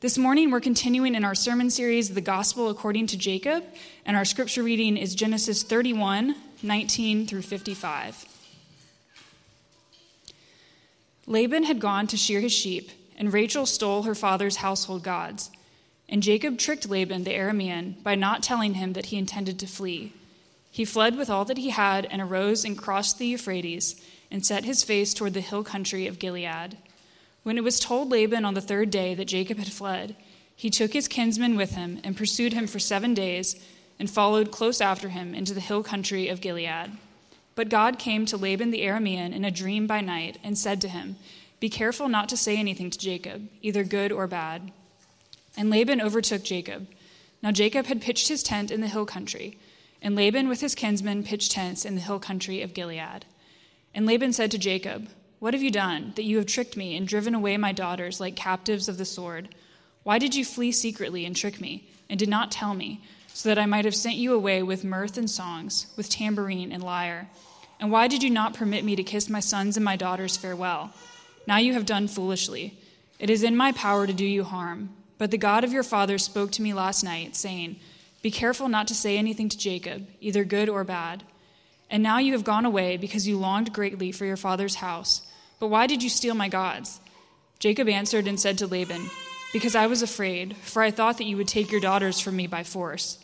This morning, we're continuing in our sermon series, The Gospel According to Jacob, and our scripture reading is Genesis 31 19 through 55. Laban had gone to shear his sheep, and Rachel stole her father's household gods. And Jacob tricked Laban the Aramean by not telling him that he intended to flee. He fled with all that he had and arose and crossed the Euphrates and set his face toward the hill country of Gilead. When it was told Laban on the third day that Jacob had fled, he took his kinsman with him and pursued him for seven days and followed close after him into the hill country of Gilead. But God came to Laban the Aramean in a dream by night and said to him, Be careful not to say anything to Jacob, either good or bad. And Laban overtook Jacob. Now Jacob had pitched his tent in the hill country, and Laban with his kinsmen pitched tents in the hill country of Gilead. And Laban said to Jacob, what have you done, that you have tricked me and driven away my daughters like captives of the sword? Why did you flee secretly and trick me, and did not tell me, so that I might have sent you away with mirth and songs, with tambourine and lyre? And why did you not permit me to kiss my sons and my daughters farewell? Now you have done foolishly. It is in my power to do you harm. But the God of your fathers spoke to me last night, saying, Be careful not to say anything to Jacob, either good or bad. And now you have gone away because you longed greatly for your father's house but why did you steal my gods? Jacob answered and said to Laban, Because I was afraid, for I thought that you would take your daughters from me by force.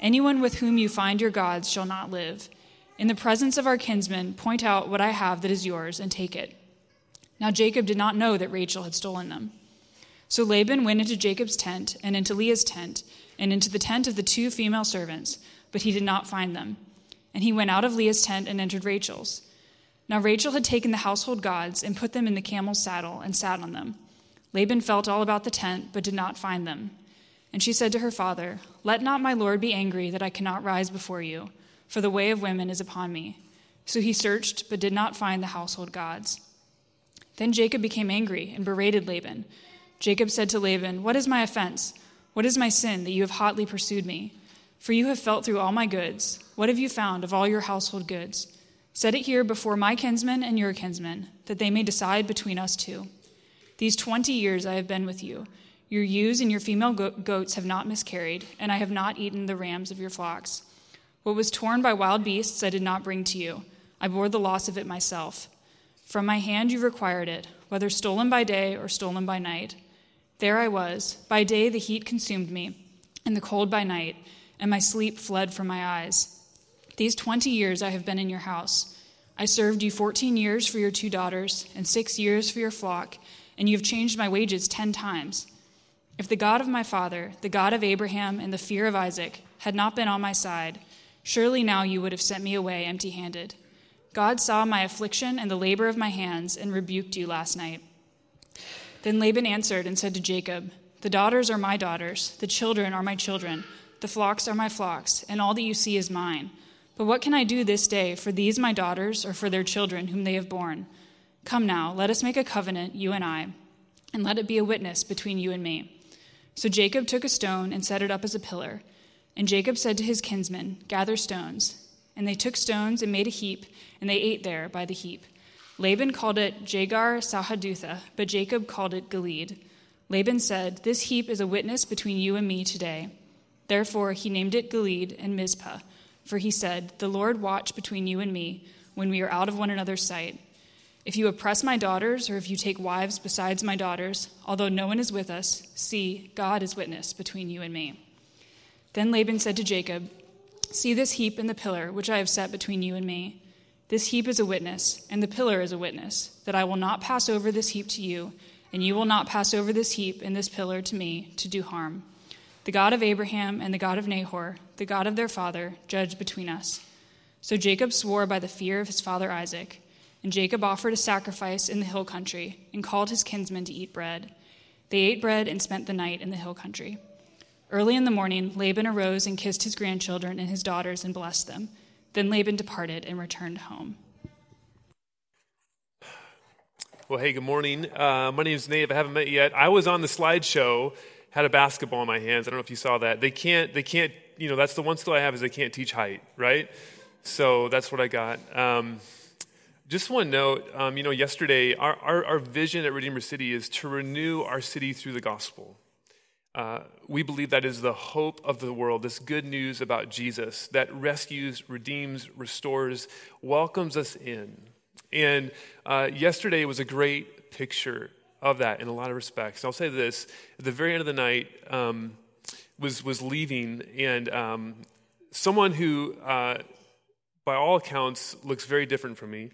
Anyone with whom you find your gods shall not live. In the presence of our kinsmen, point out what I have that is yours and take it. Now Jacob did not know that Rachel had stolen them. So Laban went into Jacob's tent and into Leah's tent and into the tent of the two female servants, but he did not find them. And he went out of Leah's tent and entered Rachel's. Now Rachel had taken the household gods and put them in the camel's saddle and sat on them. Laban felt all about the tent, but did not find them. And she said to her father, Let not my lord be angry that I cannot rise before you, for the way of women is upon me. So he searched, but did not find the household gods. Then Jacob became angry and berated Laban. Jacob said to Laban, What is my offense? What is my sin that you have hotly pursued me? For you have felt through all my goods. What have you found of all your household goods? Set it here before my kinsmen and your kinsmen, that they may decide between us two. These twenty years I have been with you. Your ewes and your female goats have not miscarried, and I have not eaten the rams of your flocks. What was torn by wild beasts I did not bring to you. I bore the loss of it myself. From my hand you required it, whether stolen by day or stolen by night. There I was. By day the heat consumed me, and the cold by night, and my sleep fled from my eyes. These 20 years I have been in your house. I served you 14 years for your two daughters, and six years for your flock, and you have changed my wages 10 times. If the God of my father, the God of Abraham, and the fear of Isaac had not been on my side, surely now you would have sent me away empty handed. God saw my affliction and the labor of my hands and rebuked you last night. Then Laban answered and said to Jacob, The daughters are my daughters, the children are my children, the flocks are my flocks, and all that you see is mine. But what can I do this day for these my daughters or for their children whom they have borne? Come now, let us make a covenant, you and I, and let it be a witness between you and me. So Jacob took a stone and set it up as a pillar. And Jacob said to his kinsmen, Gather stones. And they took stones and made a heap, and they ate there by the heap. Laban called it Jegar-sahadutha, but Jacob called it Gilead. Laban said, This heap is a witness between you and me today. Therefore he named it Gilead and Mizpah for he said, The Lord watch between you and me when we are out of one another's sight. If you oppress my daughters, or if you take wives besides my daughters, although no one is with us, see, God is witness between you and me. Then Laban said to Jacob, See this heap and the pillar which I have set between you and me. This heap is a witness, and the pillar is a witness, that I will not pass over this heap to you, and you will not pass over this heap and this pillar to me to do harm. The God of Abraham and the God of Nahor, the God of their father, judge between us. So Jacob swore by the fear of his father Isaac. And Jacob offered a sacrifice in the hill country and called his kinsmen to eat bread. They ate bread and spent the night in the hill country. Early in the morning, Laban arose and kissed his grandchildren and his daughters and blessed them. Then Laban departed and returned home. Well, hey, good morning. Uh, my name is Nate. If I haven't met you yet, I was on the slideshow had a basketball in my hands. I don't know if you saw that. They can't, they can't, you know, that's the one skill I have is they can't teach height, right? So that's what I got. Um, just one note, um, you know, yesterday, our, our, our vision at Redeemer City is to renew our city through the gospel. Uh, we believe that is the hope of the world, this good news about Jesus that rescues, redeems, restores, welcomes us in. And uh, yesterday was a great picture of that in a lot of respects. I'll say this at the very end of the night, um, was, was leaving, and um, someone who, uh, by all accounts, looks very different from me,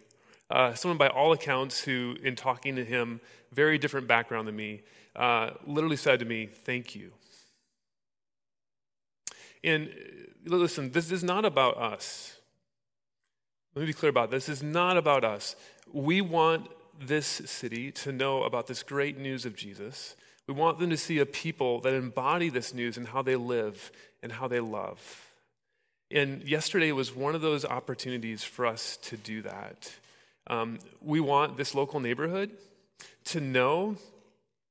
uh, someone by all accounts who, in talking to him, very different background than me, uh, literally said to me, Thank you. And uh, listen, this is not about us. Let me be clear about this. This is not about us. We want this city to know about this great news of Jesus. We want them to see a people that embody this news and how they live and how they love. And yesterday was one of those opportunities for us to do that. Um, we want this local neighborhood to know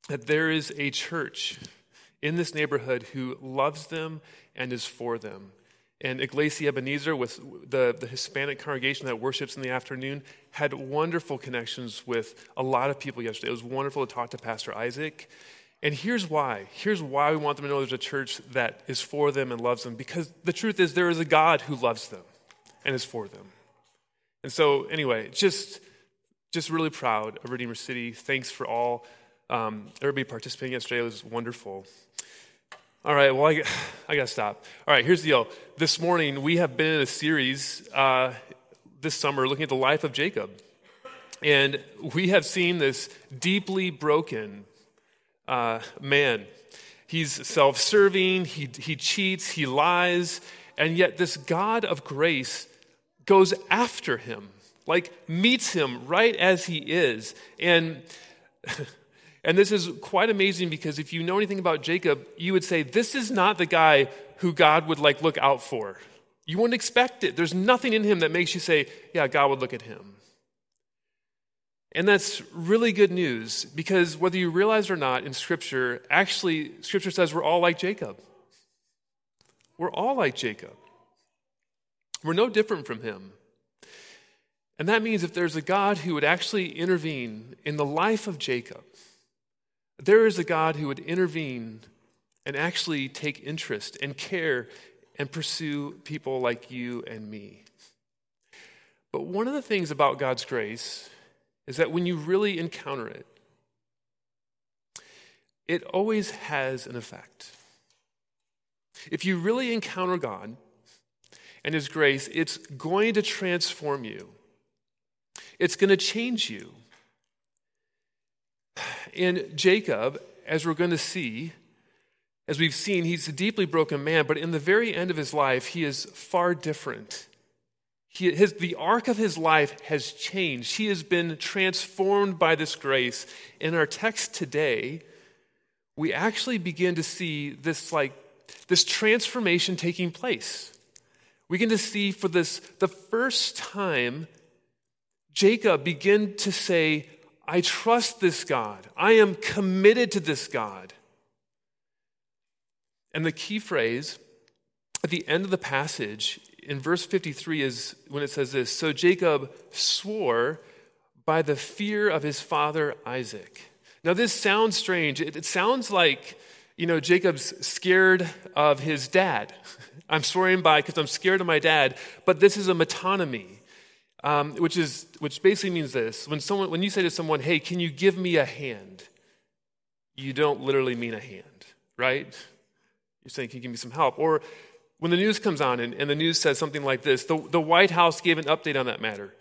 that there is a church in this neighborhood who loves them and is for them. And Iglesia Ebenezer, with the, the Hispanic congregation that worships in the afternoon, had wonderful connections with a lot of people yesterday. It was wonderful to talk to Pastor Isaac. And here's why. Here's why we want them to know there's a church that is for them and loves them. Because the truth is, there is a God who loves them and is for them. And so, anyway, just, just really proud of Redeemer City. Thanks for all um, everybody participating yesterday. It was wonderful. All right, well, I, I got to stop. All right, here's the deal. This morning, we have been in a series uh, this summer looking at the life of Jacob. And we have seen this deeply broken uh, man. He's self serving, he, he cheats, he lies, and yet this God of grace goes after him, like meets him right as he is. And And this is quite amazing because if you know anything about Jacob, you would say, this is not the guy who God would like look out for. You wouldn't expect it. There's nothing in him that makes you say, yeah, God would look at him. And that's really good news because whether you realize or not in Scripture, actually, Scripture says we're all like Jacob. We're all like Jacob. We're no different from him. And that means if there's a God who would actually intervene in the life of Jacob, there is a God who would intervene and actually take interest and care and pursue people like you and me. But one of the things about God's grace is that when you really encounter it, it always has an effect. If you really encounter God and His grace, it's going to transform you, it's going to change you. In Jacob, as we're going to see, as we've seen, he's a deeply broken man, but in the very end of his life, he is far different. He, his, the arc of his life has changed. He has been transformed by this grace. In our text today, we actually begin to see this like this transformation taking place. We begin to see for this the first time Jacob begin to say, I trust this God. I am committed to this God. And the key phrase at the end of the passage in verse 53 is when it says this So Jacob swore by the fear of his father Isaac. Now, this sounds strange. It, it sounds like, you know, Jacob's scared of his dad. I'm swearing by because I'm scared of my dad, but this is a metonymy um, which, is, which basically means this when, someone, when you say to someone, hey, can you give me a hand? You don't literally mean a hand, right? You're saying, can you give me some help? Or when the news comes on and, and the news says something like this the, the White House gave an update on that matter.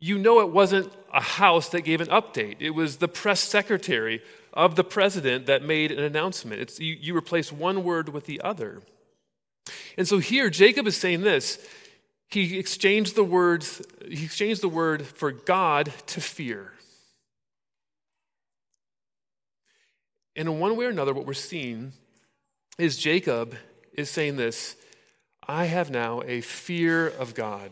You know it wasn't a house that gave an update, it was the press secretary of the president that made an announcement. It's, you, you replace one word with the other. And so here, Jacob is saying this he exchanged the words, he exchanged the word for God to fear. And in one way or another, what we're seeing is Jacob is saying this I have now a fear of God.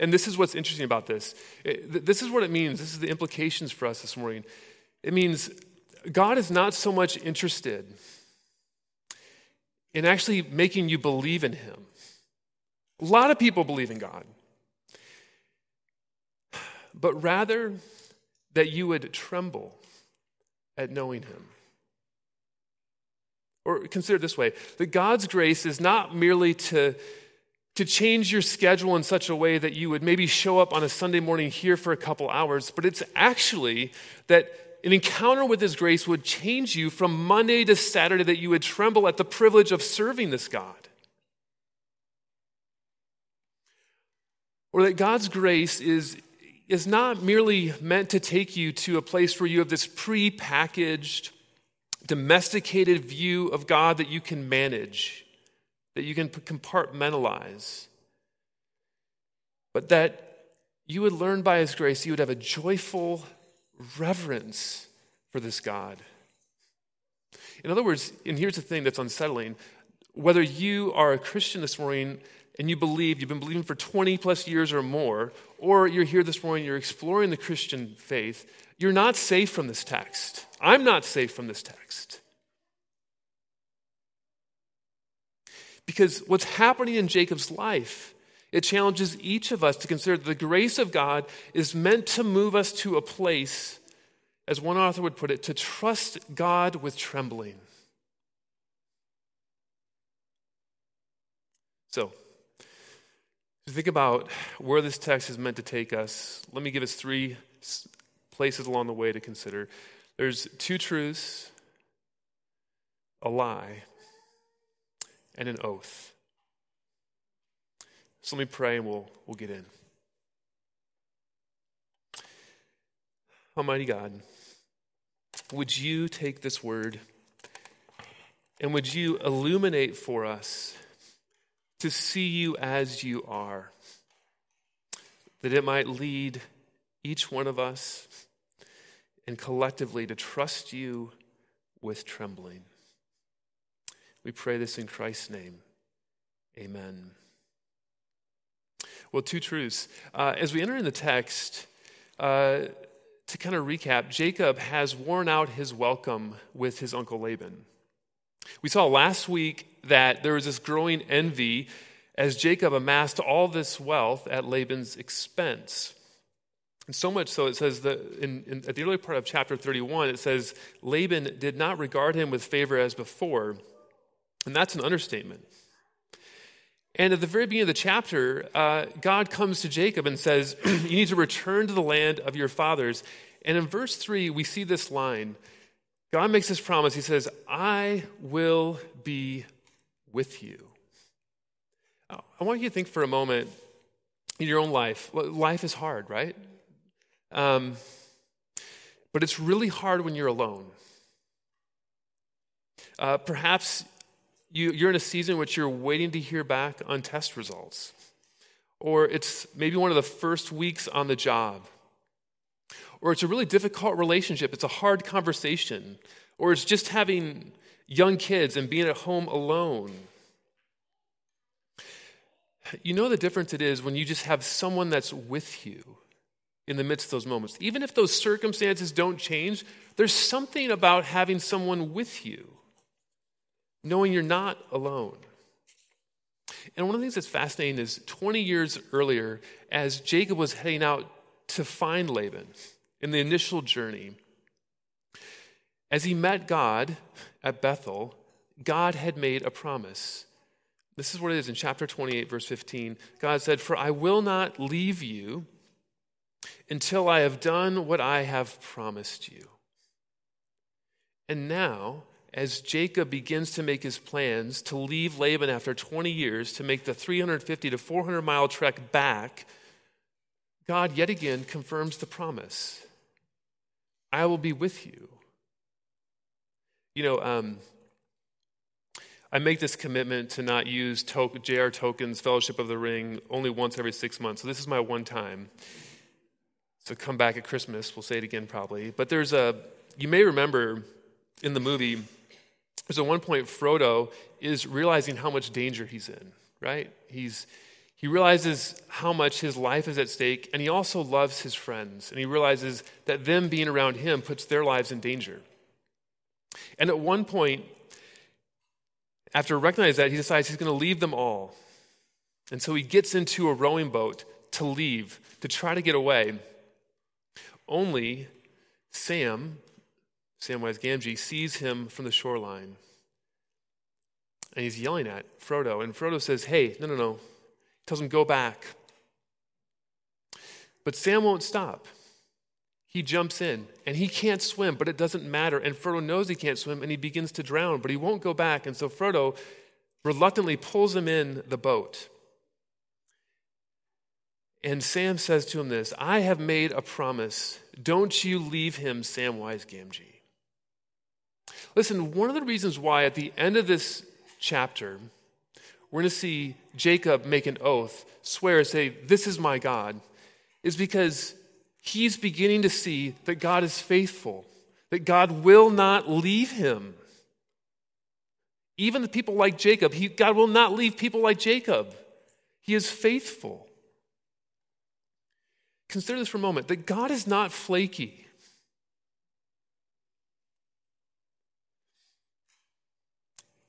And this is what's interesting about this. This is what it means. This is the implications for us this morning. It means God is not so much interested in actually making you believe in Him. A lot of people believe in God, but rather that you would tremble at knowing Him. Or consider it this way that God's grace is not merely to, to change your schedule in such a way that you would maybe show up on a Sunday morning here for a couple hours, but it's actually that an encounter with His grace would change you from Monday to Saturday, that you would tremble at the privilege of serving this God. Or that God's grace is, is not merely meant to take you to a place where you have this pre packaged, domesticated view of God that you can manage, that you can compartmentalize, but that you would learn by His grace, you would have a joyful reverence for this God. In other words, and here's the thing that's unsettling whether you are a Christian this morning and you believe, you've been believing for 20 plus years or more, or you're here this morning, you're exploring the Christian faith, you're not safe from this text. I'm not safe from this text. Because what's happening in Jacob's life, it challenges each of us to consider that the grace of God is meant to move us to a place, as one author would put it, to trust God with trembling. So, to think about where this text is meant to take us, let me give us three places along the way to consider. There's two truths, a lie, and an oath. So let me pray and we'll, we'll get in. Almighty God, would you take this word and would you illuminate for us to see you as you are, that it might lead each one of us and collectively to trust you with trembling. We pray this in Christ's name. Amen. Well, two truths. Uh, as we enter in the text, uh, to kind of recap, Jacob has worn out his welcome with his uncle Laban. We saw last week that there was this growing envy as Jacob amassed all this wealth at Laban's expense. And so much so, it says that in, in, at the early part of chapter 31, it says, Laban did not regard him with favor as before. And that's an understatement. And at the very beginning of the chapter, uh, God comes to Jacob and says, You need to return to the land of your fathers. And in verse 3, we see this line God makes this promise. He says, I will be with you. I want you to think for a moment in your own life. Life is hard, right? Um, but it's really hard when you're alone. Uh, perhaps you, you're in a season in which you're waiting to hear back on test results, or it's maybe one of the first weeks on the job or it's a really difficult relationship, it's a hard conversation, or it's just having young kids and being at home alone. You know the difference it is when you just have someone that's with you in the midst of those moments. Even if those circumstances don't change, there's something about having someone with you, knowing you're not alone. And one of the things that's fascinating is 20 years earlier, as Jacob was heading out to find Laban, in the initial journey. As he met God at Bethel, God had made a promise. This is what it is in chapter 28, verse 15. God said, For I will not leave you until I have done what I have promised you. And now, as Jacob begins to make his plans to leave Laban after 20 years to make the 350 to 400 mile trek back, God yet again confirms the promise. I will be with you. You know, um, I make this commitment to not use to- J.R. Tolkien's Fellowship of the Ring only once every six months. So this is my one time. So come back at Christmas. We'll say it again probably. But there's a, you may remember in the movie, there's a one point Frodo is realizing how much danger he's in, right? He's, he realizes how much his life is at stake, and he also loves his friends. And he realizes that them being around him puts their lives in danger. And at one point, after recognizing that, he decides he's going to leave them all. And so he gets into a rowing boat to leave, to try to get away. Only Sam, Samwise Gamgee, sees him from the shoreline. and he's yelling at Frodo. And Frodo says, Hey, no, no, no. Tells him, Go back. But Sam won't stop. He jumps in and he can't swim, but it doesn't matter. And Frodo knows he can't swim and he begins to drown, but he won't go back. And so Frodo reluctantly pulls him in the boat. And Sam says to him this I have made a promise. Don't you leave him, Samwise Gamgee. Listen, one of the reasons why at the end of this chapter, we're going to see Jacob make an oath, swear, say, This is my God, is because he's beginning to see that God is faithful, that God will not leave him. Even the people like Jacob, he, God will not leave people like Jacob. He is faithful. Consider this for a moment that God is not flaky.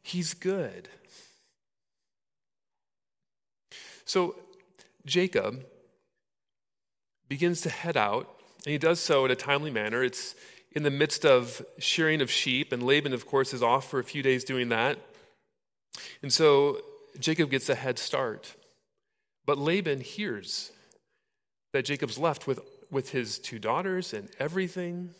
He's good. So Jacob begins to head out, and he does so in a timely manner. It's in the midst of shearing of sheep, and Laban, of course, is off for a few days doing that. And so Jacob gets a head start. But Laban hears that Jacob's left with, with his two daughters and everything.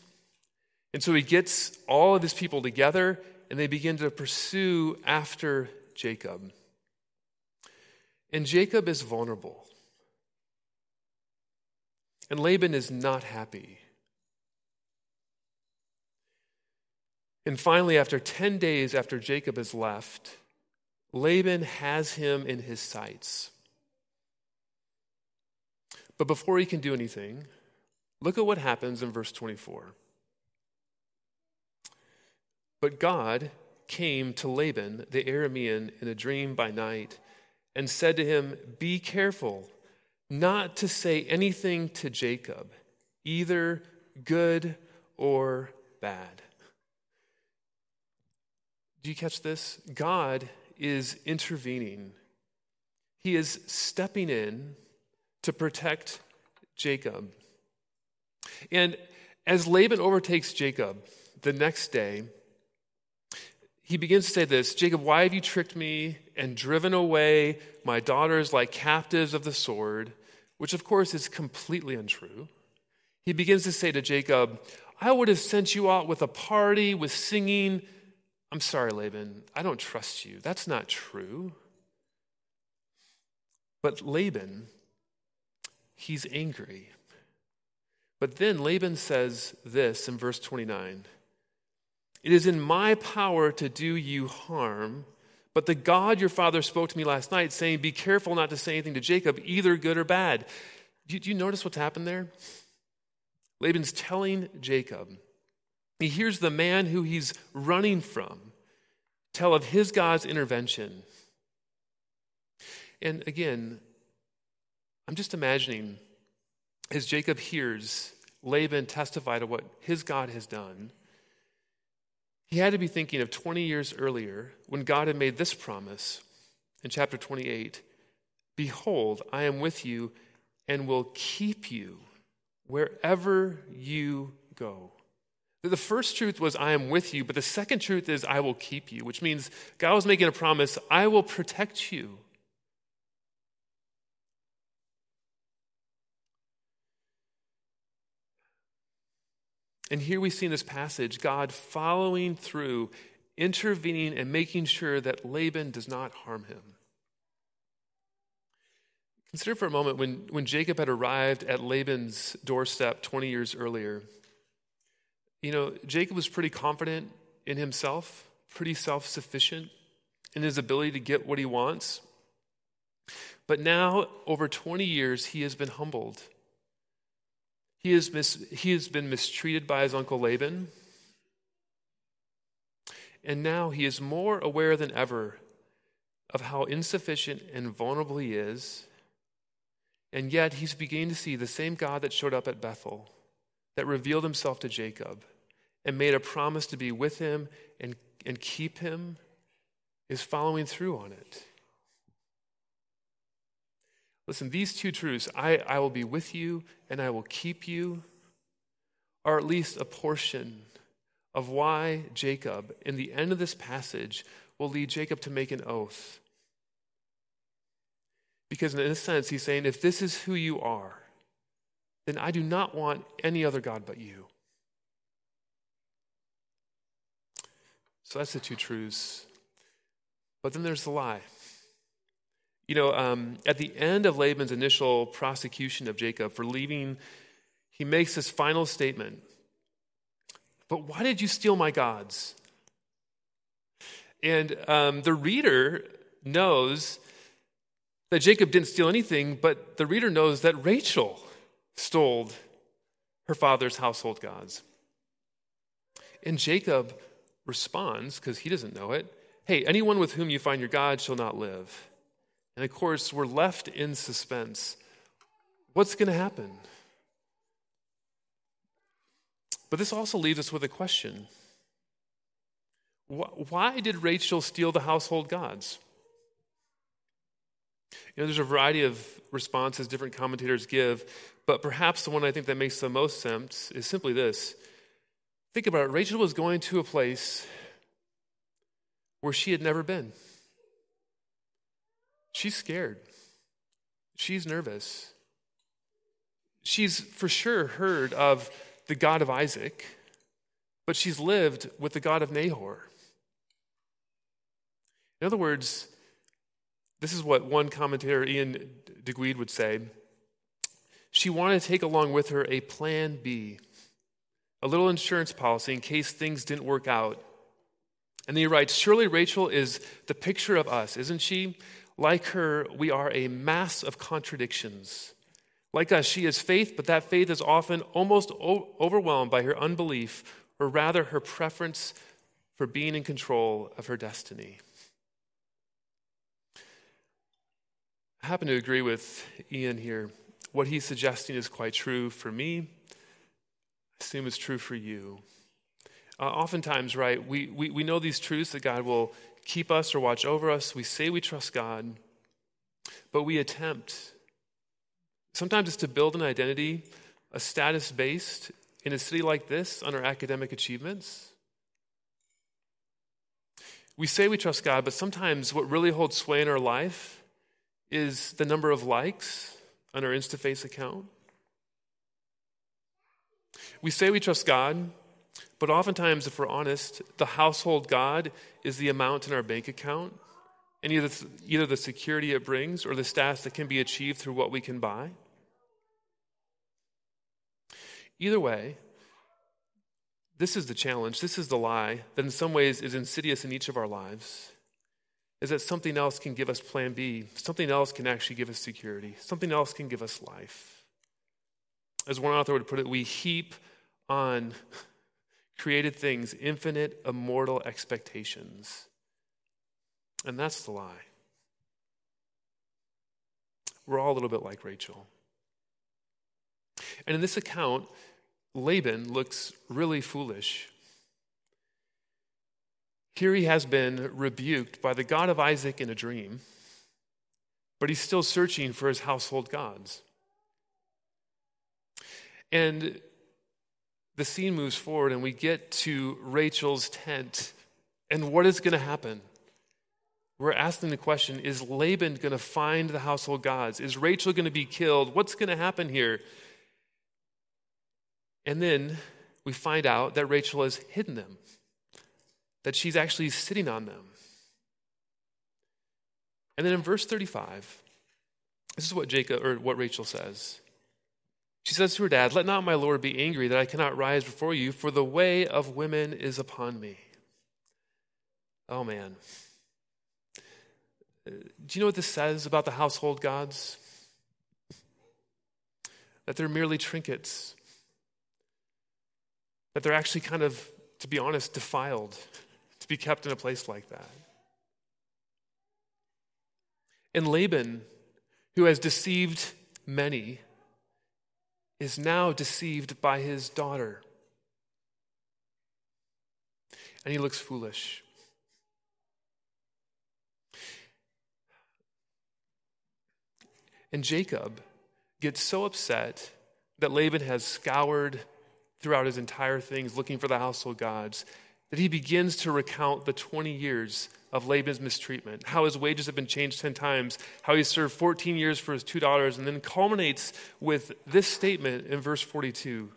And so he gets all of his people together and they begin to pursue after Jacob. And Jacob is vulnerable. And Laban is not happy. And finally, after 10 days after Jacob has left, Laban has him in his sights. But before he can do anything, look at what happens in verse 24. But God came to Laban the Aramean in a dream by night and said to him, Be careful not to say anything to Jacob, either good or bad. Do you catch this? God is intervening, He is stepping in to protect Jacob. And as Laban overtakes Jacob the next day, he begins to say this Jacob, why have you tricked me and driven away my daughters like captives of the sword? Which, of course, is completely untrue. He begins to say to Jacob, I would have sent you out with a party, with singing. I'm sorry, Laban, I don't trust you. That's not true. But Laban, he's angry. But then Laban says this in verse 29 it is in my power to do you harm. But the God your father spoke to me last night, saying, Be careful not to say anything to Jacob, either good or bad. Do you, do you notice what's happened there? Laban's telling Jacob, he hears the man who he's running from tell of his God's intervention. And again, I'm just imagining as Jacob hears Laban testify to what his God has done he had to be thinking of 20 years earlier when God had made this promise in chapter 28 Behold, I am with you and will keep you wherever you go. The first truth was, I am with you, but the second truth is, I will keep you, which means God was making a promise I will protect you. And here we see in this passage God following through, intervening, and making sure that Laban does not harm him. Consider for a moment when, when Jacob had arrived at Laban's doorstep 20 years earlier. You know, Jacob was pretty confident in himself, pretty self sufficient in his ability to get what he wants. But now, over 20 years, he has been humbled he, is mis- he has been mistreated by his uncle Laban. And now he is more aware than ever of how insufficient and vulnerable he is. And yet he's beginning to see the same God that showed up at Bethel, that revealed himself to Jacob and made a promise to be with him and, and keep him, is following through on it. Listen, these two truths, I, I will be with you and I will keep you, are at least a portion of why Jacob, in the end of this passage, will lead Jacob to make an oath. Because, in a sense, he's saying, if this is who you are, then I do not want any other God but you. So that's the two truths. But then there's the lie. You know, um, at the end of Laban's initial prosecution of Jacob for leaving, he makes this final statement But why did you steal my gods? And um, the reader knows that Jacob didn't steal anything, but the reader knows that Rachel stole her father's household gods. And Jacob responds, because he doesn't know it Hey, anyone with whom you find your God shall not live. And of course, we're left in suspense. What's going to happen? But this also leaves us with a question Why did Rachel steal the household gods? You know, there's a variety of responses different commentators give, but perhaps the one I think that makes the most sense is simply this. Think about it. Rachel was going to a place where she had never been. She's scared. She's nervous. She's for sure heard of the God of Isaac, but she's lived with the God of Nahor. In other words, this is what one commentator, Iain Duguid, would say. She wanted to take along with her a plan B, a little insurance policy in case things didn't work out. And then he writes Surely Rachel is the picture of us, isn't she? Like her, we are a mass of contradictions. Like us, she has faith, but that faith is often almost overwhelmed by her unbelief, or rather, her preference for being in control of her destiny. I happen to agree with Iain here. What he's suggesting is quite true for me. I assume it's true for you. Uh, oftentimes, right, we, we, we know these truths that God will keep us or watch over us. We say we trust God, but we attempt. Sometimes it's to build an identity, a status based in a city like this on our academic achievements. We say we trust God, but sometimes what really holds sway in our life is the number of likes on our InstaFace account. We say we trust God, but oftentimes, if we're honest, the household God is the amount in our bank account, and either, either the security it brings or the status that can be achieved through what we can buy. Either way, this is the challenge, this is the lie that in some ways is insidious in each of our lives is that something else can give us plan B. Something else can actually give us security. Something else can give us life. As one author would put it, we heap on created things infinite, immortal expectations. And that's the lie. We're all a little bit like Rachel. And in this account, Laban looks really foolish. Here he has been rebuked by the God of Isaac in a dream, but he's still searching for his household gods. And the scene moves forward, and we get to Rachel's tent. And what is going to happen? We're asking the question Is Laban going to find the household gods? Is Rachel going to be killed? What's going to happen here? And then we find out that Rachel has hidden them that she's actually sitting on them. And then in verse 35, this is what Jacob or what Rachel says. She says to her dad, Let not my Lord be angry that I cannot rise before you, for the way of women is upon me. Oh man. Uh, do you know what this says about the household gods? That they're merely trinkets. That they're actually kind of, to be honest, defiled to be kept in a place like that. And Laban, who has deceived many, is now deceived by his daughter. And he looks foolish. And Jacob gets so upset that Laban has scoured throughout his entire things looking for the household gods that he begins to recount the 20 years of Laban's mistreatment, how his wages have been changed 10 times, how he served 14 years for his $2, and then culminates with this statement in verse 42.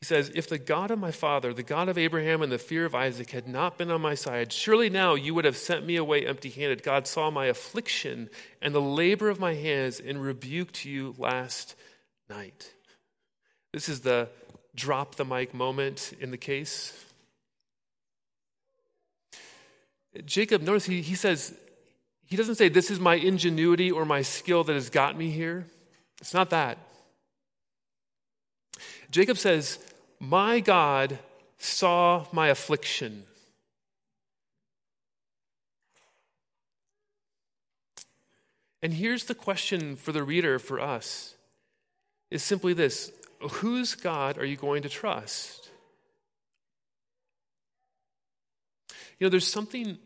He says, If the God of my father, the God of Abraham and the fear of Isaac had not been on my side, surely now you would have sent me away empty handed. God saw my affliction and the labor of my hands and rebuked you last night. This is the drop the mic moment in the case. Jacob, notice he, he says, he doesn't say, This is my ingenuity or my skill that has got me here. It's not that. Jacob says, My God saw my affliction. And here's the question for the reader, for us, is simply this Whose God are you going to trust? You know, there's something,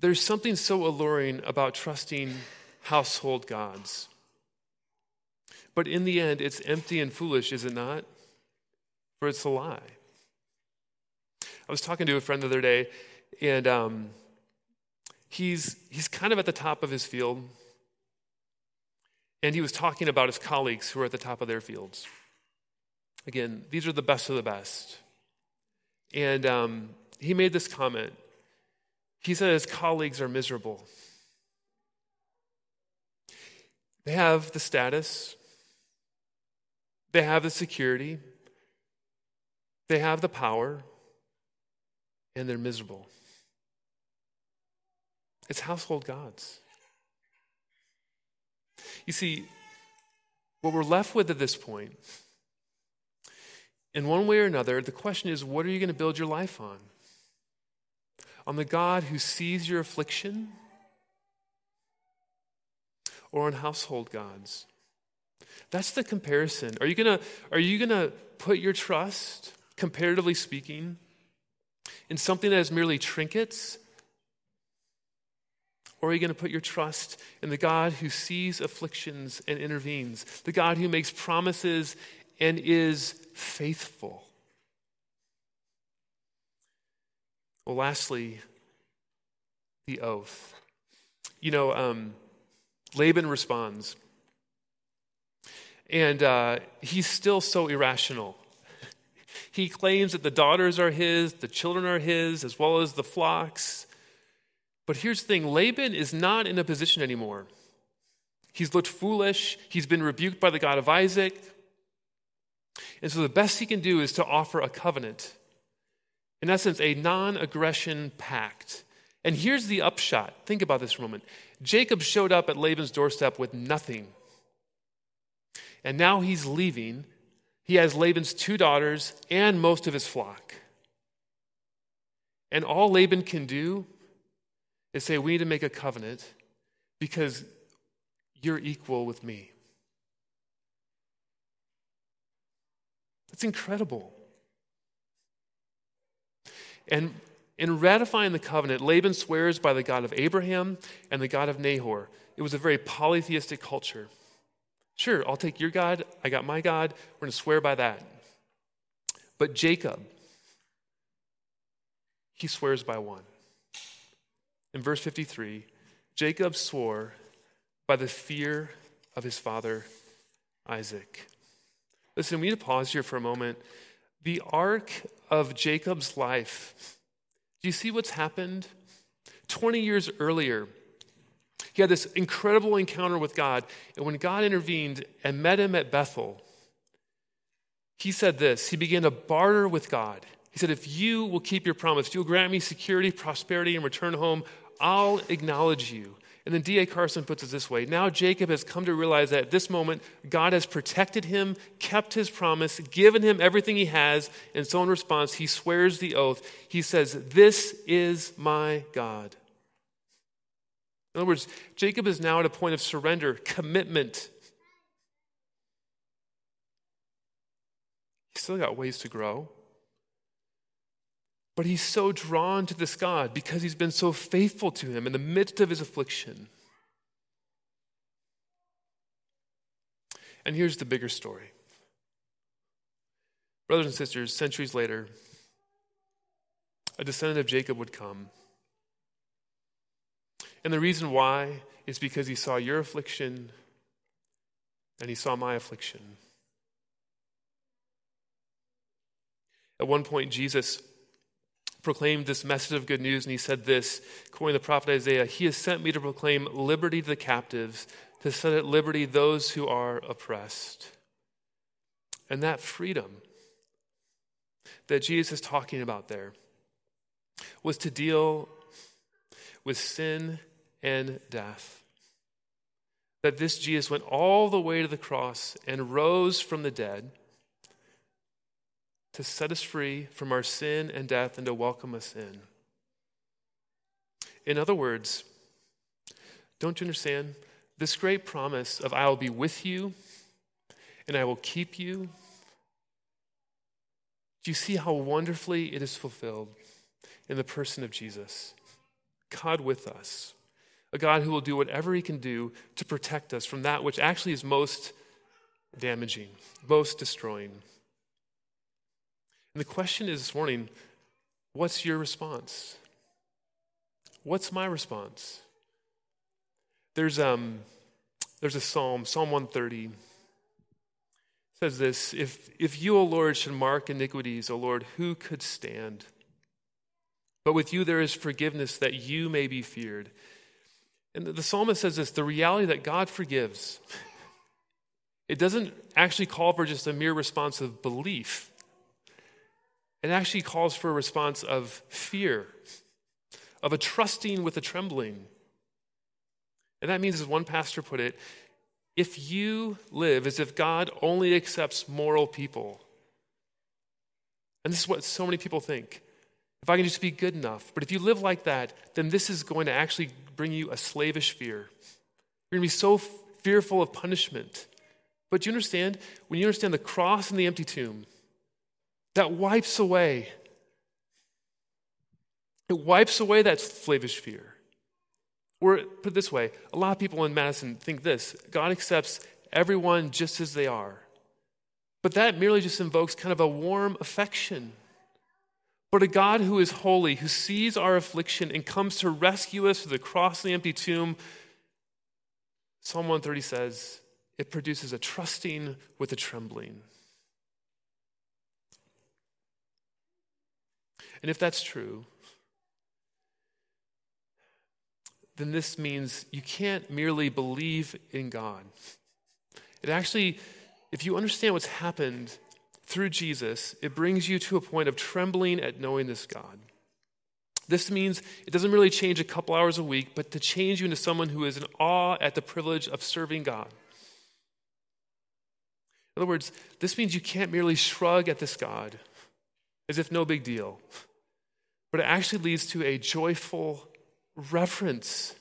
there's something so alluring about trusting household gods. But in the end, it's empty and foolish, is it not? For it's a lie. I was talking to a friend the other day, and um, he's, he's kind of at the top of his field. And he was talking about his colleagues who are at the top of their fields. Again, these are the best of the best. And um, he made this comment. He said his colleagues are miserable. They have the status, they have the security, they have the power, and they're miserable. It's household gods. You see, what we're left with at this point in one way or another, the question is what are you going to build your life on? On the God who sees your affliction or on household gods? That's the comparison. Are you going to are you going to put your trust, comparatively speaking, in something that is merely trinkets? Or are you going to put your trust in the God who sees afflictions and intervenes, the God who makes promises and is faithful. Well, lastly, the oath. You know, um, Laban responds, and uh, he's still so irrational. He claims that the daughters are his, the children are his, as well as the flocks. But here's the thing Laban is not in a position anymore. He's looked foolish. He's been rebuked by the God of Isaac. And so the best he can do is to offer a covenant. In essence, a non aggression pact. And here's the upshot. Think about this for a moment. Jacob showed up at Laban's doorstep with nothing. And now he's leaving. He has Laban's two daughters and most of his flock. And all Laban can do is say, We need to make a covenant because you're equal with me. That's incredible. And in ratifying the covenant, Laban swears by the God of Abraham and the God of Nahor. It was a very polytheistic culture. Sure, I'll take your God, I got my God, we're going to swear by that. But Jacob, he swears by one. In verse 53, Jacob swore by the fear of his father Isaac. Listen, we need to pause here for a moment. The arc of Jacob's life, do you see what's happened? 20 years earlier, he had this incredible encounter with God. And when God intervened and met him at Bethel, he said this He began to barter with God. He said, If you will keep your promise, you'll grant me security, prosperity, and return home, I'll acknowledge you. And then D.A. Carson puts it this way Now Jacob has come to realize that at this moment, God has protected him, kept his promise, given him everything he has. And so, in response, he swears the oath. He says, This is my God. In other words, Jacob is now at a point of surrender, commitment. He's still got ways to grow. But he's so drawn to this God because he's been so faithful to him in the midst of his affliction. And here's the bigger story. Brothers and sisters, centuries later, a descendant of Jacob would come. And the reason why is because he saw your affliction and he saw my affliction. At one point, Jesus proclaimed this message of good news, and he said this, quoting the prophet Isaiah He has sent me to proclaim liberty to the captives, to set at liberty those who are oppressed. And that freedom that Jesus is talking about there was to deal with sin and death. That this Jesus went all the way to the cross and rose from the dead to set us free from our sin and death and to welcome us in. In other words, don't you understand? This great promise of I will be with you and I will keep you. Do you see how wonderfully it is fulfilled in the person of Jesus? God with us, a God who will do whatever he can do to protect us from that which actually is most damaging, most destroying. And the question is this morning what's your response? What's my response? There's, um, there's a psalm, Psalm 130 says this if, if you, O Lord, should mark iniquities, O Lord, who could stand? But with you there is forgiveness that you may be feared. And the, the psalmist says this the reality that God forgives. It doesn't actually call for just a mere response of belief. It actually calls for a response of fear, of a trusting with a trembling. And that means, as one pastor put it, if you live as if God only accepts moral people, and this is what so many people think if I can just be good enough, but if you live like that, then this is going to actually bring you a slavish fear. You're going to be so fearful of punishment. But do you understand? When you understand the cross and the empty tomb, that wipes away. It wipes away that slavish fear. Or put it this way a lot of people in Madison think this God accepts everyone just as they are. But that merely just invokes kind of a warm affection. But a God who is holy, who sees our affliction and comes to rescue us through the cross and the empty tomb, Psalm 130 says, it produces a trusting with a trembling. And if that's true, then this means you can't merely believe in God. It actually, if you understand what's happened through Jesus, it brings you to a point of trembling at knowing this God. This means it doesn't really change a couple hours a week, but to change you into someone who is in awe at the privilege of serving God. In other words, this means you can't merely shrug at this God as if no big deal, but it actually leads to a joyful reverence.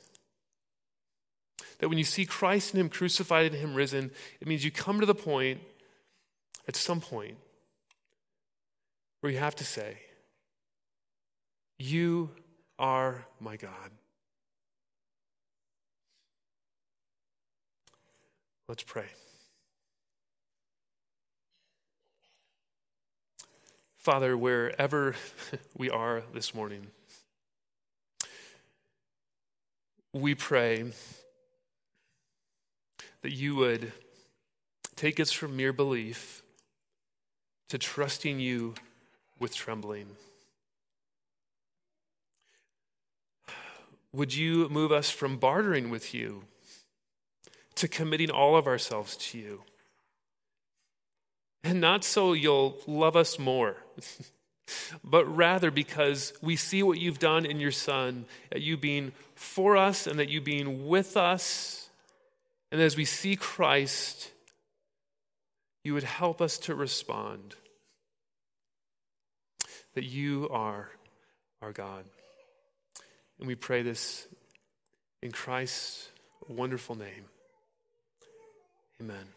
That when you see Christ and Him crucified and Him risen, it means you come to the point, at some point, where you have to say, You are my God. Let's pray. Father, wherever we are this morning, we pray that you would take us from mere belief to trusting you with trembling. Would you move us from bartering with you to committing all of ourselves to you? And not so you'll love us more. but rather because we see what you've done in your Son, at you being for us and that you being with us. And as we see Christ, you would help us to respond that you are our God. And we pray this in Christ's wonderful name. Amen.